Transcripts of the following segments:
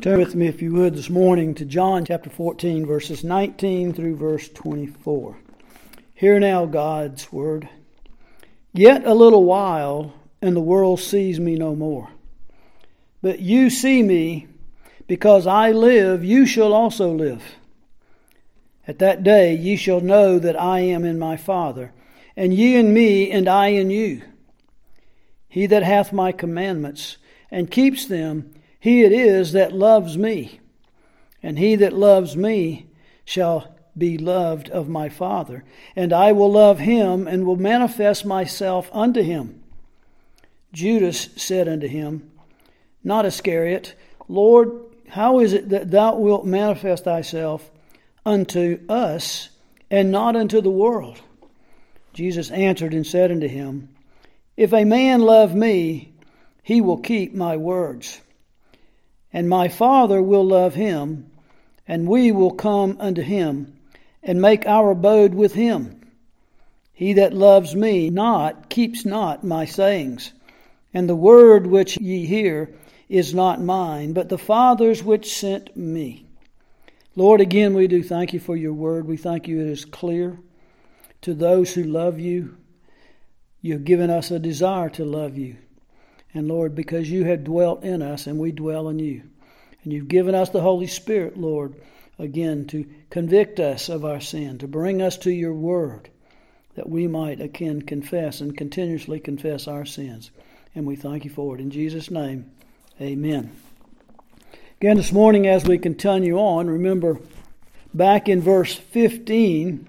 Turn with me, if you would, this morning to John chapter 14, verses 19 through verse 24. Hear now God's word. Yet a little while, and the world sees me no more. But you see me, because I live, you shall also live. At that day ye shall know that I am in my Father, and ye in me, and I in you. He that hath my commandments, and keeps them, he it is that loves me, and he that loves me shall be loved of my Father, and I will love him and will manifest myself unto him. Judas said unto him, Not Iscariot, Lord, how is it that thou wilt manifest thyself unto us and not unto the world? Jesus answered and said unto him, If a man love me, he will keep my words and my Father will love him, and we will come unto him, and make our abode with him. He that loves me not keeps not my sayings, and the word which ye hear is not mine, but the Father's which sent me. Lord, again we do thank you for your word. We thank you it is clear to those who love you. You have given us a desire to love you. And Lord, because you have dwelt in us and we dwell in you. And you've given us the Holy Spirit, Lord, again to convict us of our sin, to bring us to your word, that we might again confess and continuously confess our sins. And we thank you for it. In Jesus' name, amen. Again, this morning, as we continue on, remember back in verse 15,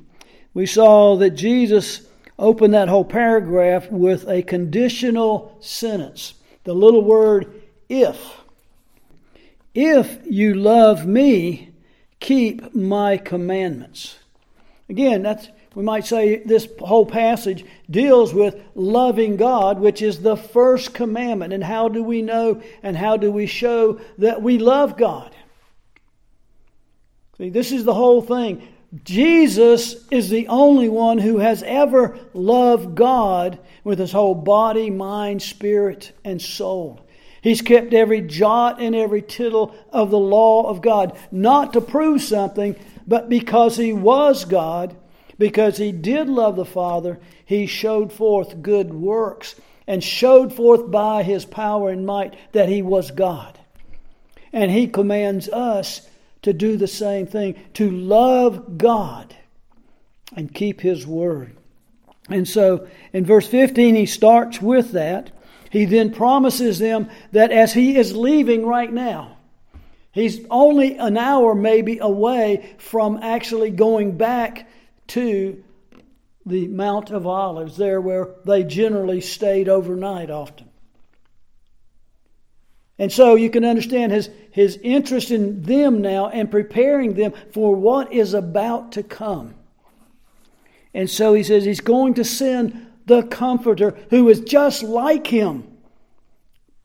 we saw that Jesus opened that whole paragraph with a conditional sentence. The little word if. If you love me, keep my commandments. Again, that's we might say this whole passage deals with loving God, which is the first commandment. And how do we know and how do we show that we love God? See, this is the whole thing. Jesus is the only one who has ever loved God with his whole body, mind, spirit, and soul. He's kept every jot and every tittle of the law of God, not to prove something, but because he was God, because he did love the Father, he showed forth good works and showed forth by his power and might that he was God. And he commands us to do the same thing, to love God and keep His word. And so in verse 15, he starts with that. He then promises them that as he is leaving right now, he's only an hour maybe away from actually going back to the Mount of Olives, there where they generally stayed overnight often. And so you can understand his, his interest in them now and preparing them for what is about to come. And so he says he's going to send the Comforter who is just like him.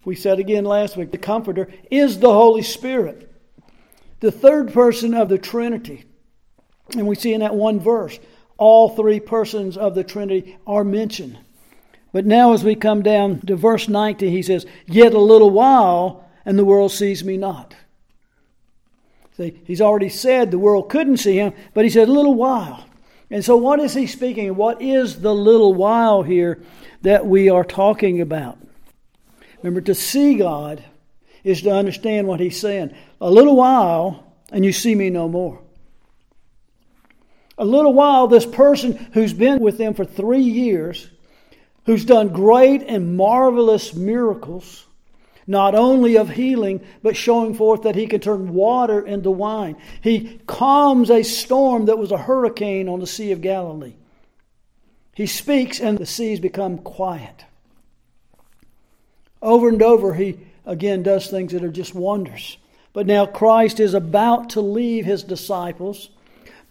We said again last week the Comforter is the Holy Spirit, the third person of the Trinity. And we see in that one verse, all three persons of the Trinity are mentioned. But now, as we come down to verse 19, he says, Yet a little while, and the world sees me not. See, he's already said the world couldn't see him, but he said, A little while. And so, what is he speaking? What is the little while here that we are talking about? Remember, to see God is to understand what he's saying. A little while, and you see me no more. A little while, this person who's been with them for three years who's done great and marvelous miracles, not only of healing, but showing forth that he can turn water into wine. He calms a storm that was a hurricane on the Sea of Galilee. He speaks and the seas become quiet. Over and over, he again does things that are just wonders. But now Christ is about to leave his disciples,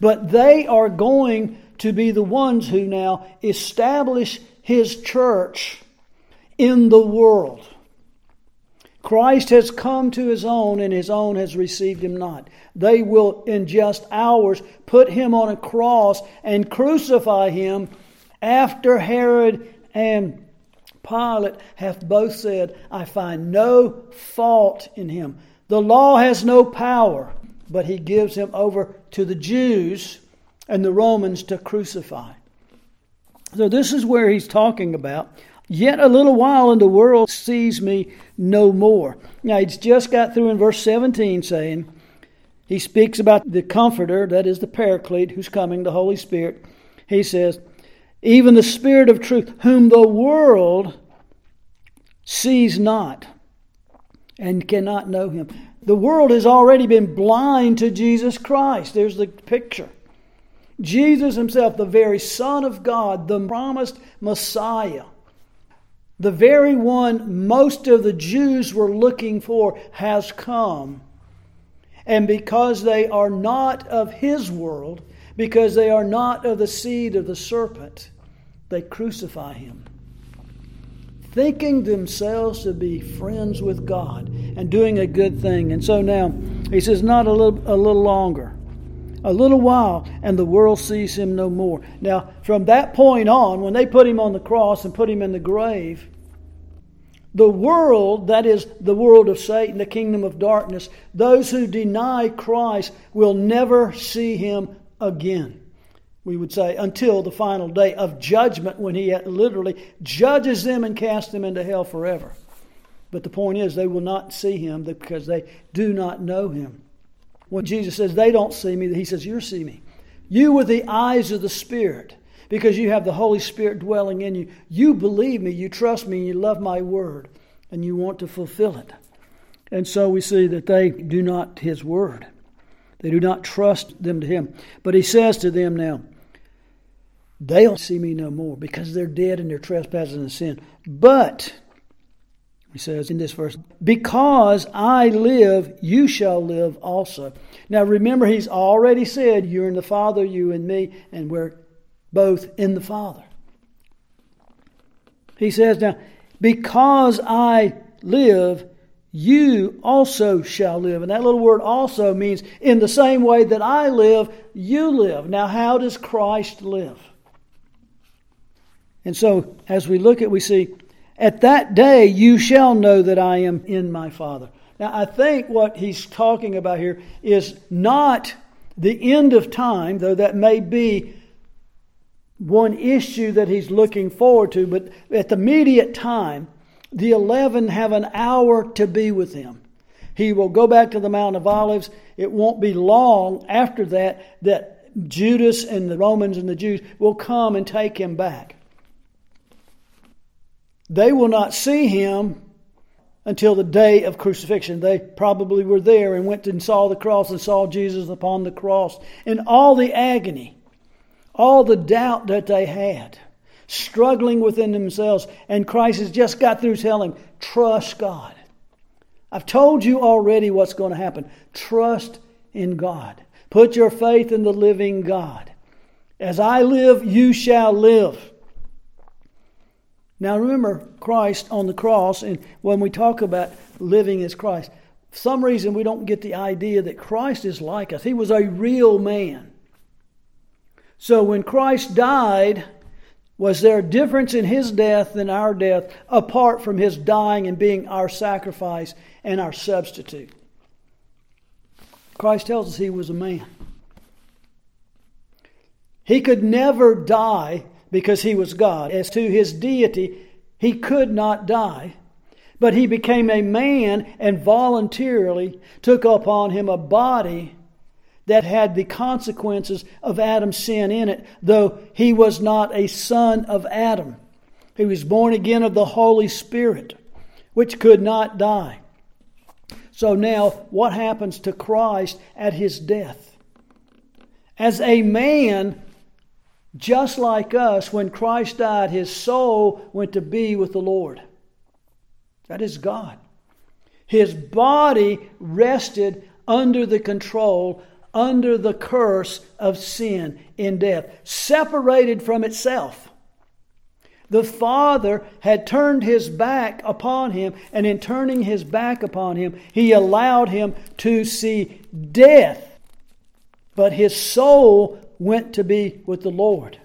but they are going to be the ones who now establish his church in the world. Christ has come to his own, and his own has received him not. They will, in just hours, put him on a cross and crucify him after Herod and Pilate have both said, I find no fault in him. The law has no power, but he gives him over to the Jews and the Romans to crucify. So, this is where he's talking about. Yet a little while, and the world sees me no more. Now, he's just got through in verse 17 saying, he speaks about the Comforter, that is the Paraclete, who's coming, the Holy Spirit. He says, Even the Spirit of truth, whom the world sees not and cannot know him. The world has already been blind to Jesus Christ. There's the picture. Jesus himself, the very Son of God, the promised Messiah, the very one most of the Jews were looking for, has come. And because they are not of his world, because they are not of the seed of the serpent, they crucify him. Thinking themselves to be friends with God and doing a good thing. And so now, he says, not a little, a little longer a little while, and the world sees him no more. Now, from that point on, when they put him on the cross and put him in the grave, the world, that is the world of Satan, the kingdom of darkness, those who deny Christ will never see him again. We would say until the final day of judgment when he literally judges them and casts them into hell forever. But the point is, they will not see him because they do not know him. When Jesus says, They don't see me, he says, You see me. You with the eyes of the Spirit, because you have the Holy Spirit dwelling in you. You believe me, you trust me, you love my word, and you want to fulfill it. And so we see that they do not his word. They do not trust them to him. But he says to them now, They'll see me no more because they're dead in their trespasses and sin. But he says in this verse, Because I live, you shall live also. Now remember, he's already said, You're in the Father, you and me, and we're both in the Father. He says now, Because I live, you also shall live. And that little word also means, in the same way that I live, you live. Now, how does Christ live? And so, as we look at, we see at that day you shall know that I am in my Father. Now, I think what he's talking about here is not the end of time, though that may be one issue that he's looking forward to, but at the immediate time, the eleven have an hour to be with him. He will go back to the Mount of Olives. It won't be long after that that Judas and the Romans and the Jews will come and take him back. They will not see him until the day of crucifixion. They probably were there and went and saw the cross and saw Jesus upon the cross and all the agony, all the doubt that they had, struggling within themselves. And Christ has just got through telling, trust God. I've told you already what's going to happen. Trust in God. Put your faith in the living God. As I live, you shall live. Now remember Christ on the cross, and when we talk about living as Christ, for some reason we don't get the idea that Christ is like us. He was a real man. So when Christ died, was there a difference in his death than our death apart from his dying and being our sacrifice and our substitute? Christ tells us he was a man. He could never die because he was God. As to his deity, he could not die. But he became a man and voluntarily took upon him a body that had the consequences of Adam's sin in it, though he was not a son of Adam. He was born again of the Holy Spirit, which could not die. So now, what happens to Christ at his death? As a man, just like us, when Christ died, his soul went to be with the Lord. That is God. His body rested under the control, under the curse of sin in death, separated from itself. The Father had turned his back upon him, and in turning his back upon him, he allowed him to see death. But his soul went to be with the Lord.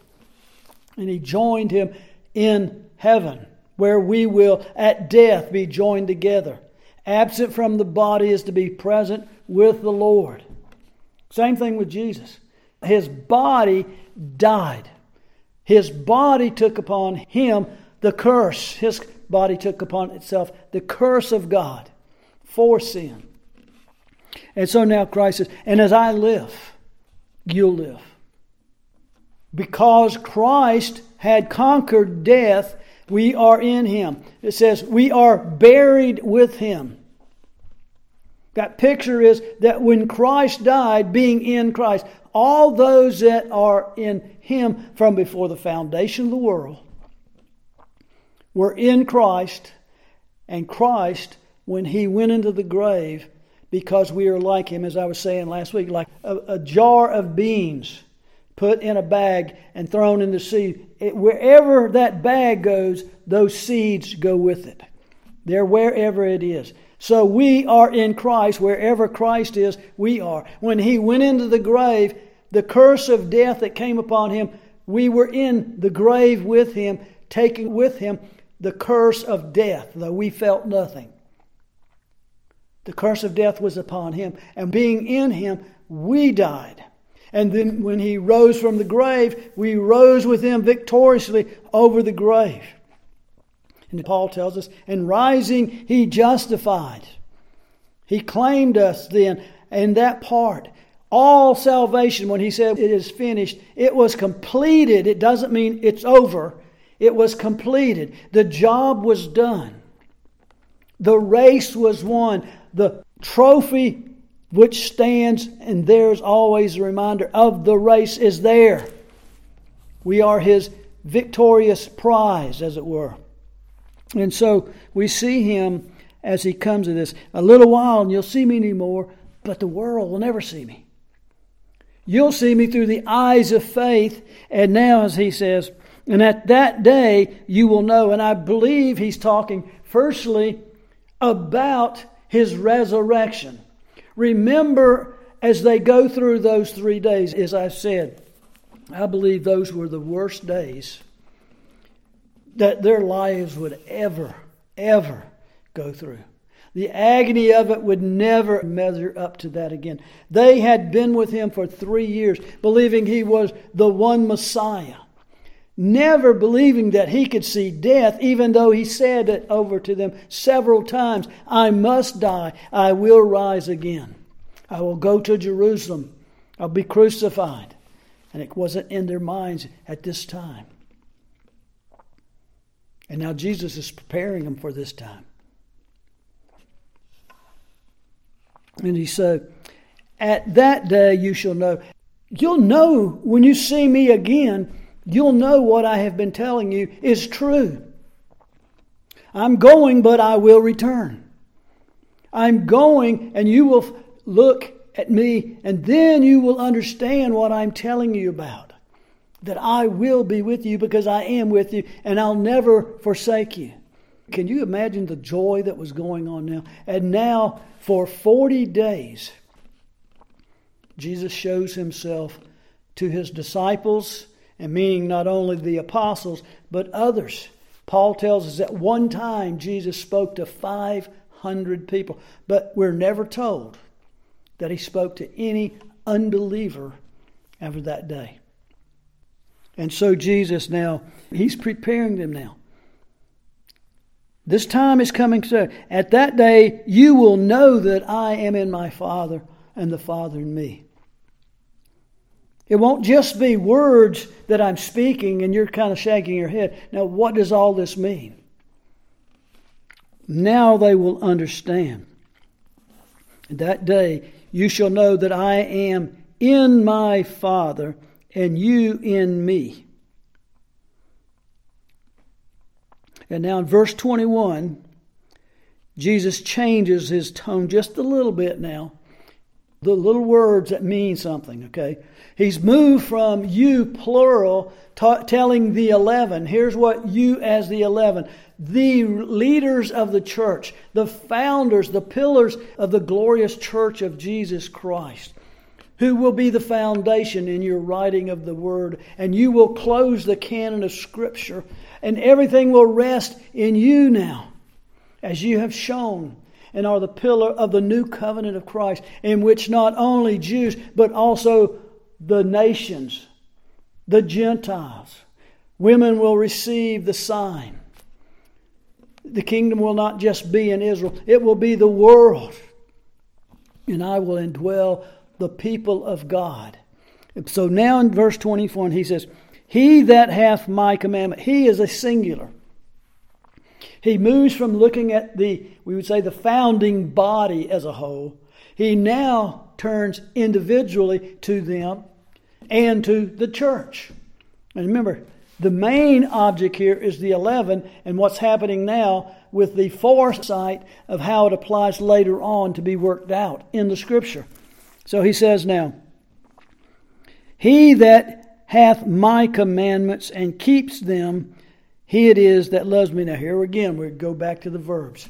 And he joined him in heaven, where we will at death be joined together. Absent from the body is to be present with the Lord. Same thing with Jesus. His body died. His body took upon him the curse. His body took upon itself the curse of God for sin. And so now Christ says, And as I live, you'll live. Because Christ had conquered death, we are in him. It says, We are buried with him. That picture is that when Christ died, being in Christ, all those that are in him from before the foundation of the world were in Christ, and Christ, when he went into the grave, because we are like him, as I was saying last week, like a, a jar of beans put in a bag and thrown in the sea. It, wherever that bag goes, those seeds go with it. They're wherever it is. So we are in Christ. Wherever Christ is, we are. When he went into the grave, the curse of death that came upon him, we were in the grave with him, taking with him the curse of death, though we felt nothing. The curse of death was upon him, and being in him, we died. And then when he rose from the grave, we rose with him victoriously over the grave. And Paul tells us, and rising, he justified. He claimed us then in that part. All salvation, when he said it is finished, it was completed. It doesn't mean it's over, it was completed. The job was done. The race was won. The trophy which stands, and there's always a reminder of the race is there. We are his victorious prize, as it were. And so we see him as he comes to this. A little while and you'll see me anymore, but the world will never see me. You'll see me through the eyes of faith. And now, as he says, and at that day you will know. And I believe he's talking firstly about his resurrection. Remember, as they go through those three days, as I said, I believe those were the worst days that their lives would ever, ever go through. The agony of it would never measure up to that again. They had been with him for three years, believing he was the one Messiah, never believing that he could see death, even though he said it over to them several times I must die, I will rise again. I will go to Jerusalem, I'll be crucified. And it wasn't in their minds at this time. And now Jesus is preparing them for this time. And he said, At that day you shall know. You'll know when you see me again, you'll know what I have been telling you is true. I'm going, but I will return. I'm going, and you will look at me, and then you will understand what I'm telling you about that I will be with you because I am with you and I'll never forsake you. Can you imagine the joy that was going on now? And now, for 40 days, Jesus shows himself to his disciples, and meaning not only the apostles, but others. Paul tells us that one time Jesus spoke to 500 people, but we're never told that he spoke to any unbeliever after that day. And so Jesus now, he's preparing them now. This time is coming soon. At that day, you will know that I am in my Father and the Father in me. It won't just be words that I'm speaking and you're kind of shaking your head. Now, what does all this mean? Now they will understand. That day, you shall know that I am in my Father and you in me. And now in verse 21, Jesus changes his tone just a little bit now. The little words that mean something, okay? He's moved from you, plural, t- telling the eleven. Here's what you, as the eleven, the leaders of the church, the founders, the pillars of the glorious church of Jesus Christ who will be the foundation in your writing of the word, and you will close the canon of Scripture, and everything will rest in you now, as you have shown. And are the pillar of the new covenant of Christ, in which not only Jews, but also the nations, the Gentiles, women will receive the sign. The kingdom will not just be in Israel, it will be the world. And I will indwell the people of God. So now in verse 24, he says, He that hath my commandment, he is a singular. He moves from looking at the, we would say, the founding body as a whole. He now turns individually to them and to the church. And remember, the main object here is the 11 and what's happening now with the foresight of how it applies later on to be worked out in the scripture. So he says now, He that hath my commandments and keeps them, he it is that loves me. Now, here again, we go back to the verbs.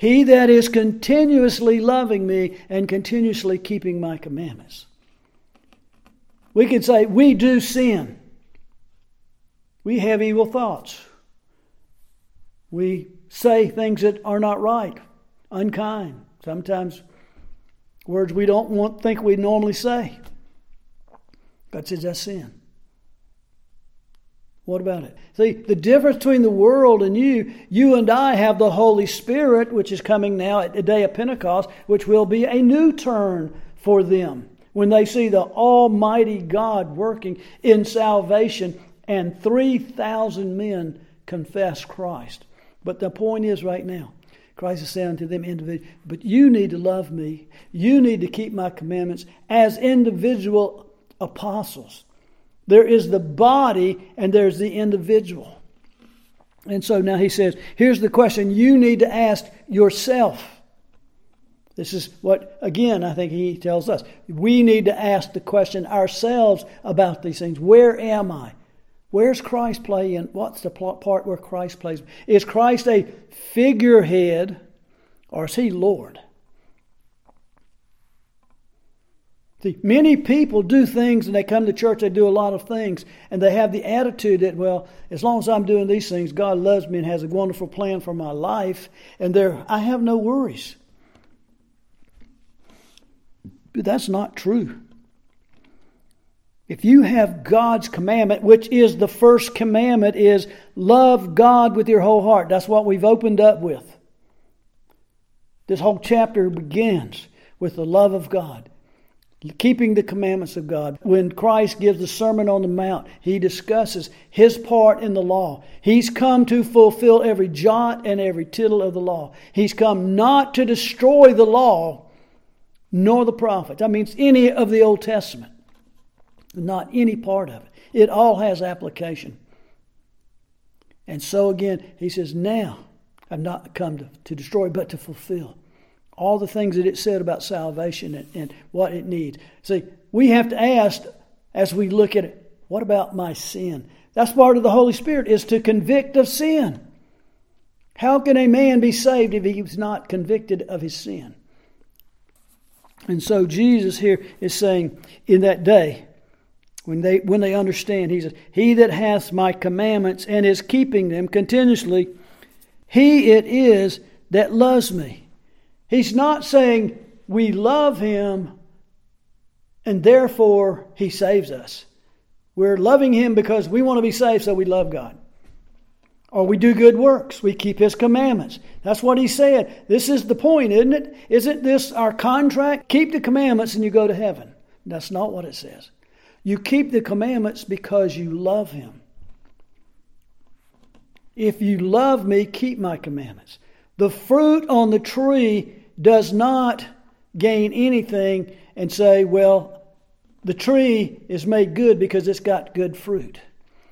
He that is continuously loving me and continuously keeping my commandments. We could say, we do sin. We have evil thoughts. We say things that are not right, unkind. Sometimes words we don't want think we normally say. God says that's sin. What about it? See, the difference between the world and you, you and I have the Holy Spirit, which is coming now at the day of Pentecost, which will be a new turn for them when they see the Almighty God working in salvation and 3,000 men confess Christ. But the point is right now, Christ is saying to them individually, but you need to love me. You need to keep my commandments as individual apostles. There is the body and there's the individual. And so now he says, here's the question you need to ask yourself. This is what, again, I think he tells us. We need to ask the question ourselves about these things. Where am I? Where's Christ playing? What's the part where Christ plays? Is Christ a figurehead or is he Lord? See, many people do things and they come to church, they do a lot of things, and they have the attitude that, well, as long as I'm doing these things, God loves me and has a wonderful plan for my life, and there I have no worries. But that's not true. If you have God's commandment, which is the first commandment, is love God with your whole heart. That's what we've opened up with. This whole chapter begins with the love of God keeping the commandments of God. When Christ gives the Sermon on the Mount, he discusses his part in the law. He's come to fulfill every jot and every tittle of the law. He's come not to destroy the law nor the prophets. That means any of the Old Testament, not any part of it. It all has application. And so again, he says, Now I've not come to, to destroy, but to fulfill all the things that it said about salvation and, and what it needs. See, we have to ask as we look at it, what about my sin? That's part of the Holy Spirit is to convict of sin. How can a man be saved if he's not convicted of his sin? And so Jesus here is saying in that day, when they when they understand, he says, He that hath my commandments and is keeping them continuously, he it is that loves me. He's not saying we love him and therefore he saves us. We're loving him because we want to be saved, so we love God. Or we do good works. We keep his commandments. That's what he said. This is the point, isn't it? Isn't this our contract? Keep the commandments and you go to heaven. That's not what it says. You keep the commandments because you love him. If you love me, keep my commandments. The fruit on the tree does not gain anything and say, well, the tree is made good because it's got good fruit.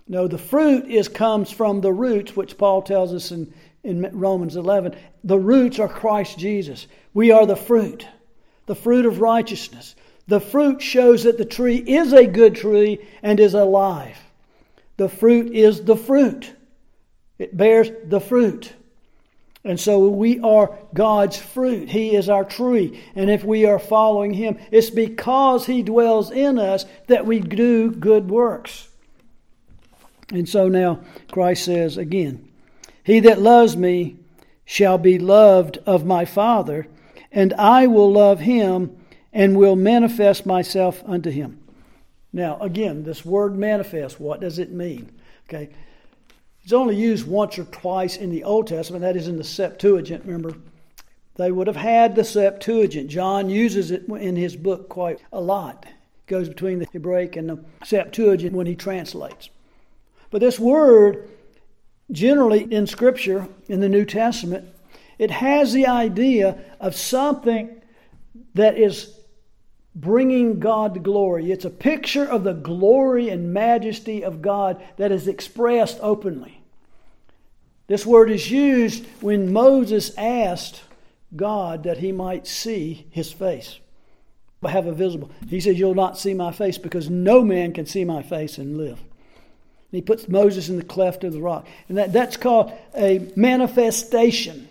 No, the fruit is comes from the roots, which Paul tells us in, in Romans 11. The roots are Christ Jesus. We are the fruit, the fruit of righteousness. The fruit shows that the tree is a good tree and is alive. The fruit is the fruit. It bears the fruit. And so we are God's fruit. He is our tree. And if we are following Him, it's because He dwells in us that we do good works. And so now Christ says again, He that loves me shall be loved of my Father, and I will love him and will manifest myself unto him. Now, again, this word manifest, what does it mean? Okay. It's only used once or twice in the Old Testament, that is in the Septuagint, remember? They would have had the Septuagint. John uses it in his book quite a lot. It goes between the Hebraic and the Septuagint when he translates. But this word, generally in Scripture, in the New Testament, it has the idea of something that is bringing God glory. It's a picture of the glory and majesty of God that is expressed openly. This word is used when Moses asked God that he might see his face, have a visible. He says, You'll not see my face because no man can see my face and live. And he puts Moses in the cleft of the rock. And that, that's called a manifestation.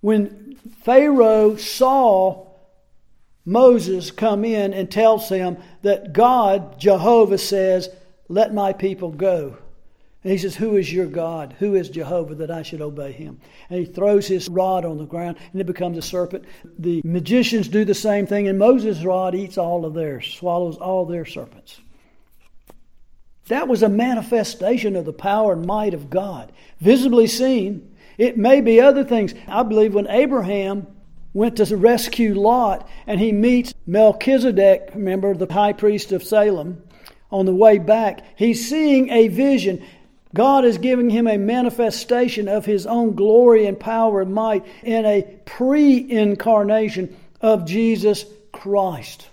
When Pharaoh saw Moses come in and tells him that God, Jehovah, says, Let my people go. And he says, Who is your God? Who is Jehovah that I should obey him? And he throws his rod on the ground and it becomes a serpent. The magicians do the same thing, and Moses' rod eats all of theirs, swallows all their serpents. That was a manifestation of the power and might of God, visibly seen. It may be other things. I believe when Abraham went to rescue Lot and he meets Melchizedek, remember the high priest of Salem, on the way back. He's seeing a vision. God is giving him a manifestation of his own glory and power and might in a pre incarnation of Jesus Christ.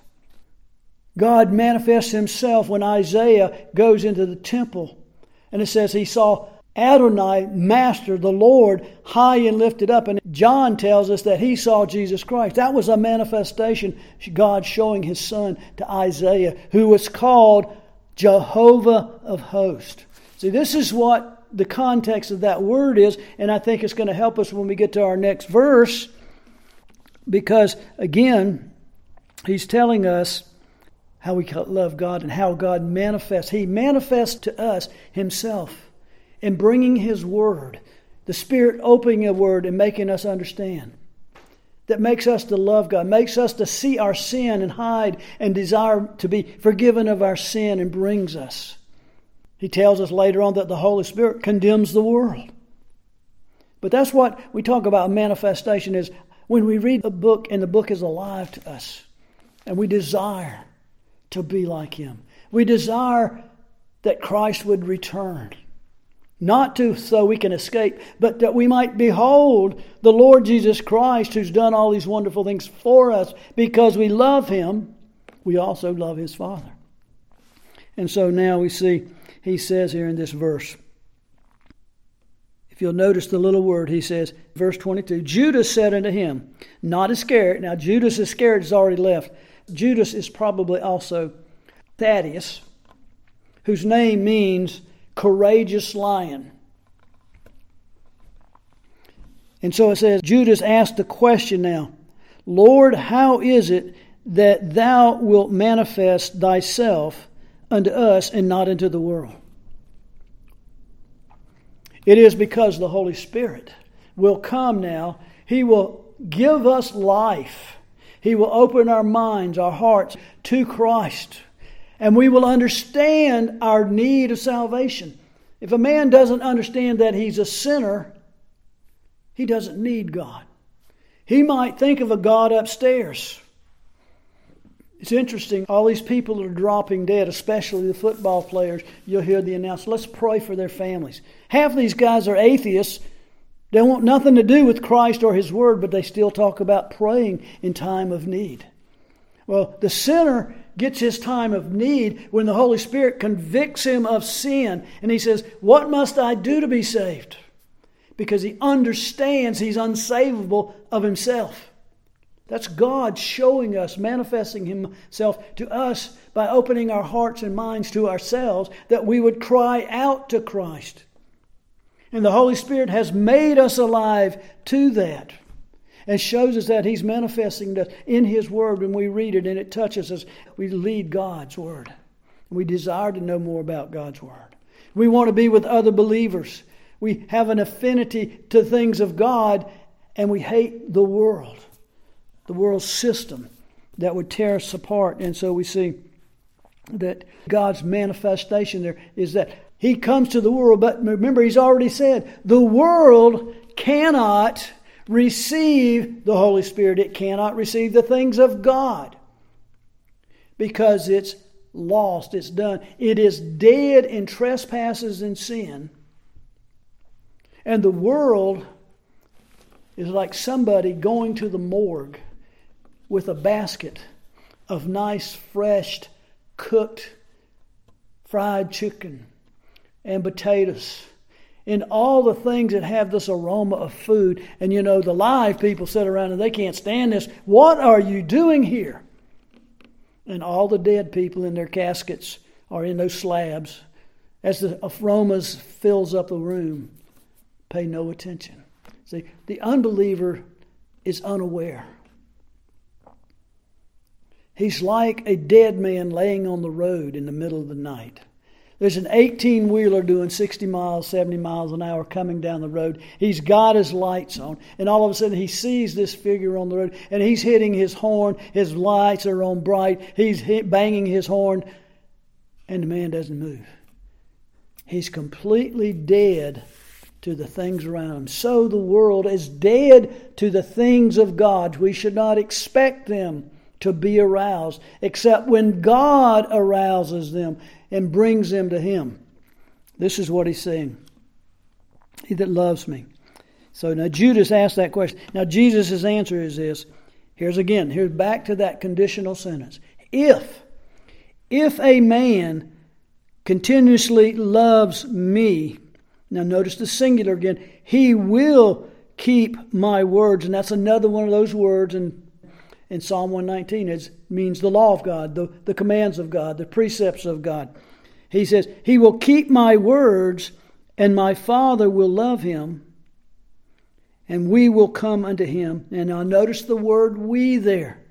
God manifests himself when Isaiah goes into the temple. And it says he saw Adonai, Master, the Lord, high and lifted up. And John tells us that he saw Jesus Christ. That was a manifestation, God showing his son to Isaiah, who was called Jehovah of hosts. See, this is what the context of that word is, and I think it's going to help us when we get to our next verse, because again, he's telling us how we love God and how God manifests. He manifests to us himself in bringing His Word, the Spirit opening a Word and making us understand. That makes us to love God, makes us to see our sin and hide and desire to be forgiven of our sin and brings us. He tells us later on that the Holy Spirit condemns the world. But that's what we talk about manifestation is when we read the book and the book is alive to us and we desire to be like Him. We desire that Christ would return. Not to so we can escape, but that we might behold the Lord Jesus Christ who's done all these wonderful things for us because we love him. We also love his Father. And so now we see, he says here in this verse, if you'll notice the little word, he says, verse 22 Judas said unto him, Not Iscariot. Now, Judas Iscariot has already left. Judas is probably also Thaddeus, whose name means courageous lion. And so it says, Judas asked the question now, Lord, how is it that thou wilt manifest thyself unto us and not unto the world? It is because the Holy Spirit will come now. He will give us life. He will open our minds, our hearts to Christ and we will understand our need of salvation. If a man doesn't understand that he's a sinner, he doesn't need God. He might think of a God upstairs. It's interesting, all these people that are dropping dead, especially the football players. You'll hear the announcement let's pray for their families. Half of these guys are atheists. They want nothing to do with Christ or His Word, but they still talk about praying in time of need. Well, the sinner gets his time of need when the Holy Spirit convicts him of sin and he says, What must I do to be saved? Because he understands he's unsavable of himself. That's God showing us, manifesting Himself to us by opening our hearts and minds to ourselves that we would cry out to Christ. And the Holy Spirit has made us alive to that and shows us that He's manifesting us in His Word when we read it and it touches us. We lead God's Word. We desire to know more about God's Word. We want to be with other believers. We have an affinity to things of God and we hate the world, the world system that would tear us apart. And so we see that God's manifestation there is that He comes to the world, but remember, He's already said the world cannot receive the Holy Spirit, it cannot receive the things of God because it's lost, it's done. It is dead in trespasses and sin. And the world is like somebody going to the morgue with a basket of nice, fresh, cooked fried chicken and potatoes and all the things that have this aroma of food. And you know, the live people sit around and they can't stand this. What are you doing here? And all the dead people in their caskets are in those slabs. As the aromas fills up the room, pay no attention. See, the unbeliever is unaware. He's like a dead man laying on the road in the middle of the night. There's an 18 wheeler doing 60 miles, 70 miles an hour coming down the road. He's got his lights on, and all of a sudden he sees this figure on the road, and he's hitting his horn. His lights are on bright. He's banging his horn, and the man doesn't move. He's completely dead to the things around him. So the world is dead to the things of God. We should not expect them to be aroused, except when God arouses them and brings them to Him. This is what He's saying He that loves me. So now Judas asked that question. Now Jesus' answer is this. Here's again, here's back to that conditional sentence. If, if a man continuously loves me, now notice the singular again, he will keep my words. And that's another one of those words in in Psalm 119. It means the law of God, the, the commands of God, the precepts of God. He says, He will keep my words, and my Father will love him, and we will come unto him. And now notice the word we there.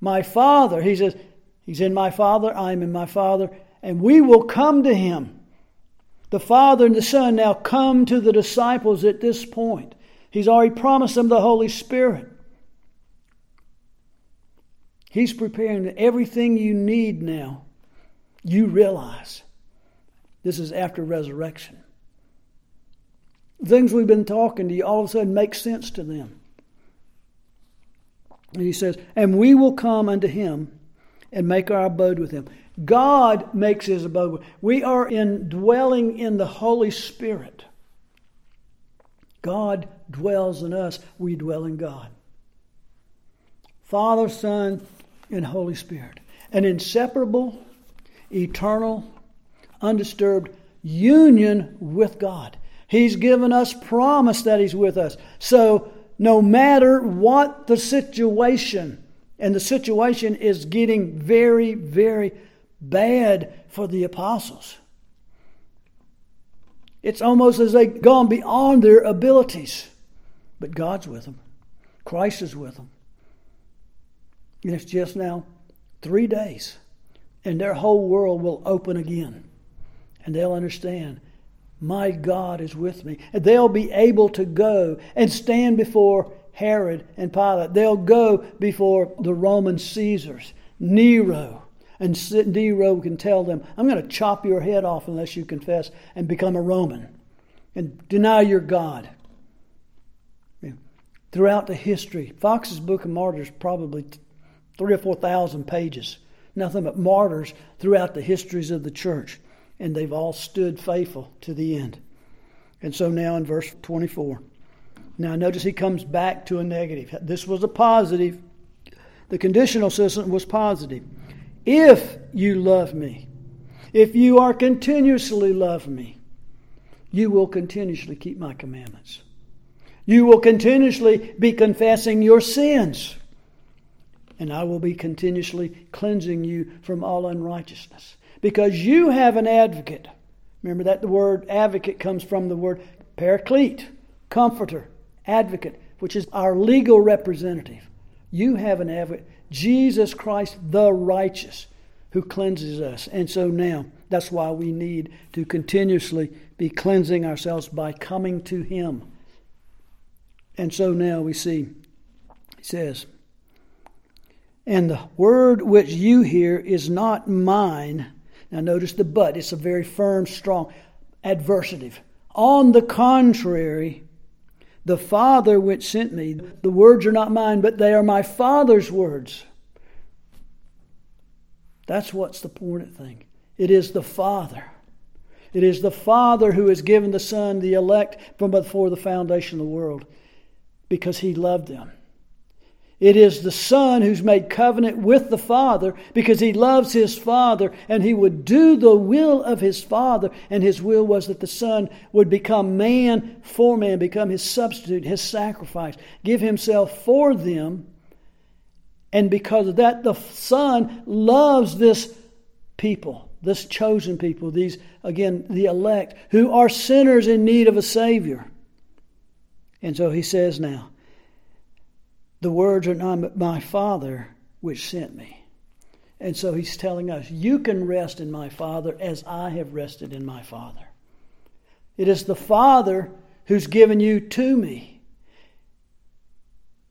My Father, he says, He's in my Father, I am in my Father, and we will come to him. The Father and the Son now come to the disciples at this point. He's already promised them the Holy Spirit. He's preparing everything you need now. You realize this is after resurrection. Things we've been talking to you all of a sudden make sense to them. And he says, And we will come unto him and make our abode with him. God makes his abode. We are indwelling in the Holy Spirit. God dwells in us, we dwell in God. Father, Son, and Holy Spirit. An inseparable, eternal, undisturbed union with God. He's given us promise that He's with us. So, no matter what the situation, and the situation is getting very, very bad for the apostles. It's almost as they've gone beyond their abilities. But God's with them, Christ is with them. And it's just now three days, and their whole world will open again. And they'll understand, my God is with me. And they'll be able to go and stand before Herod and Pilate. They'll go before the Roman Caesars, Nero. And Nero can tell them, I'm going to chop your head off unless you confess and become a Roman and deny your God. Throughout the history, Foxe's Book of Martyrs probably three or four thousand pages. Nothing but martyrs throughout the histories of the church. And they've all stood faithful to the end. And so now in verse 24. Now notice he comes back to a negative. This was a positive. The conditional system was positive. If you love me, if you are continuously love me, you will continuously keep my commandments. You will continuously be confessing your sins and I will be continuously cleansing you from all unrighteousness. Because you have an advocate. Remember that the word advocate comes from the word paraclete, comforter, advocate, which is our legal representative. You have an advocate, Jesus Christ the righteous, who cleanses us. And so now, That's why we need to continuously be cleansing ourselves by coming to Him. And so now we see, he says, and the word which you hear is not mine. Now notice the but. It's a very firm, strong adversative. On the contrary, the Father which sent me, the words are not mine, but they are my Father's words. That's what's the important thing. It is the Father. It is the Father who has given the Son, the elect, from before the foundation of the world, because He loved them. It is the Son who's made covenant with the Father because he loves his Father and he would do the will of his Father. And his will was that the Son would become man for man, become his substitute, his sacrifice, give himself for them. And because of that, the Son loves this people, this chosen people, these, again, the elect, who are sinners in need of a Savior. And so he says now, the words are not my Father which sent me. And so he's telling us, You can rest in my Father as I have rested in my Father. It is the Father who's given you to me.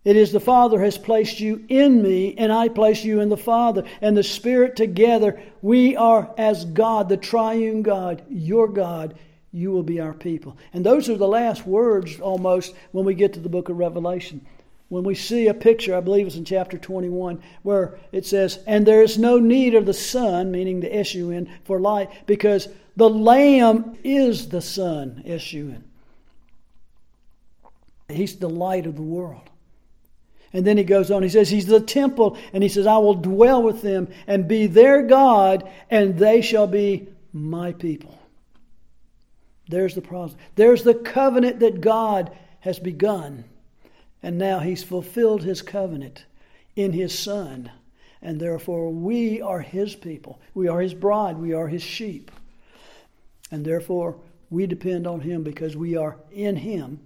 It is the Father has placed you in me, and I place you in the Father. And the Spirit together, we are as God, the triune God, your God. You will be our people. And those are the last words almost when we get to the book of Revelation when we see a picture, I believe it's in chapter 21, where it says, And there is no need of the sun, meaning the S U N, for light, because the Lamb is the sun, S U N. He's the light of the world. And then he goes on, he says, He's the temple, and he says, I will dwell with them and be their God, and they shall be my people. There's the promise. There's the covenant that God has begun and now he's fulfilled his covenant in his Son. And therefore, we are his people. We are his bride. We are his sheep. And therefore, we depend on him because we are in him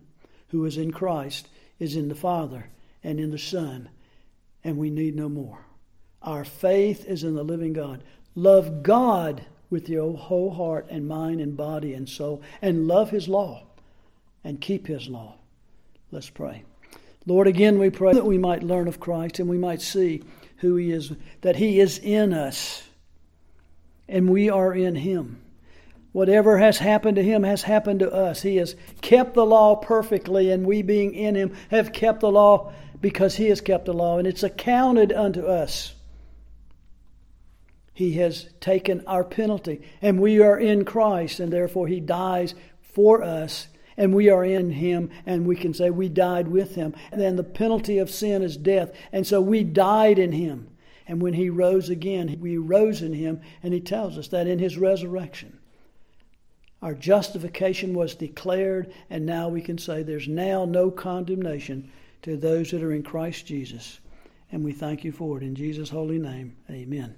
who is in Christ, is in the Father and in the Son. And we need no more. Our faith is in the living God. Love God with your whole heart and mind and body and soul, and love his law and keep his law. Let's pray. Lord, again we pray that we might learn of Christ and we might see who He is, that He is in us and we are in Him. Whatever has happened to Him has happened to us. He has kept the law perfectly, and we, being in Him, have kept the law because He has kept the law, and it's accounted unto us. He has taken our penalty, and we are in Christ, and therefore He dies for us and we are in him and we can say we died with him. And then the penalty of sin is death. And so we died in him. And when he rose again we rose in him and he tells us that in his resurrection our justification was declared and now we can say there's now no condemnation to those that are in Christ Jesus. And we thank you for it. In Jesus holy name amen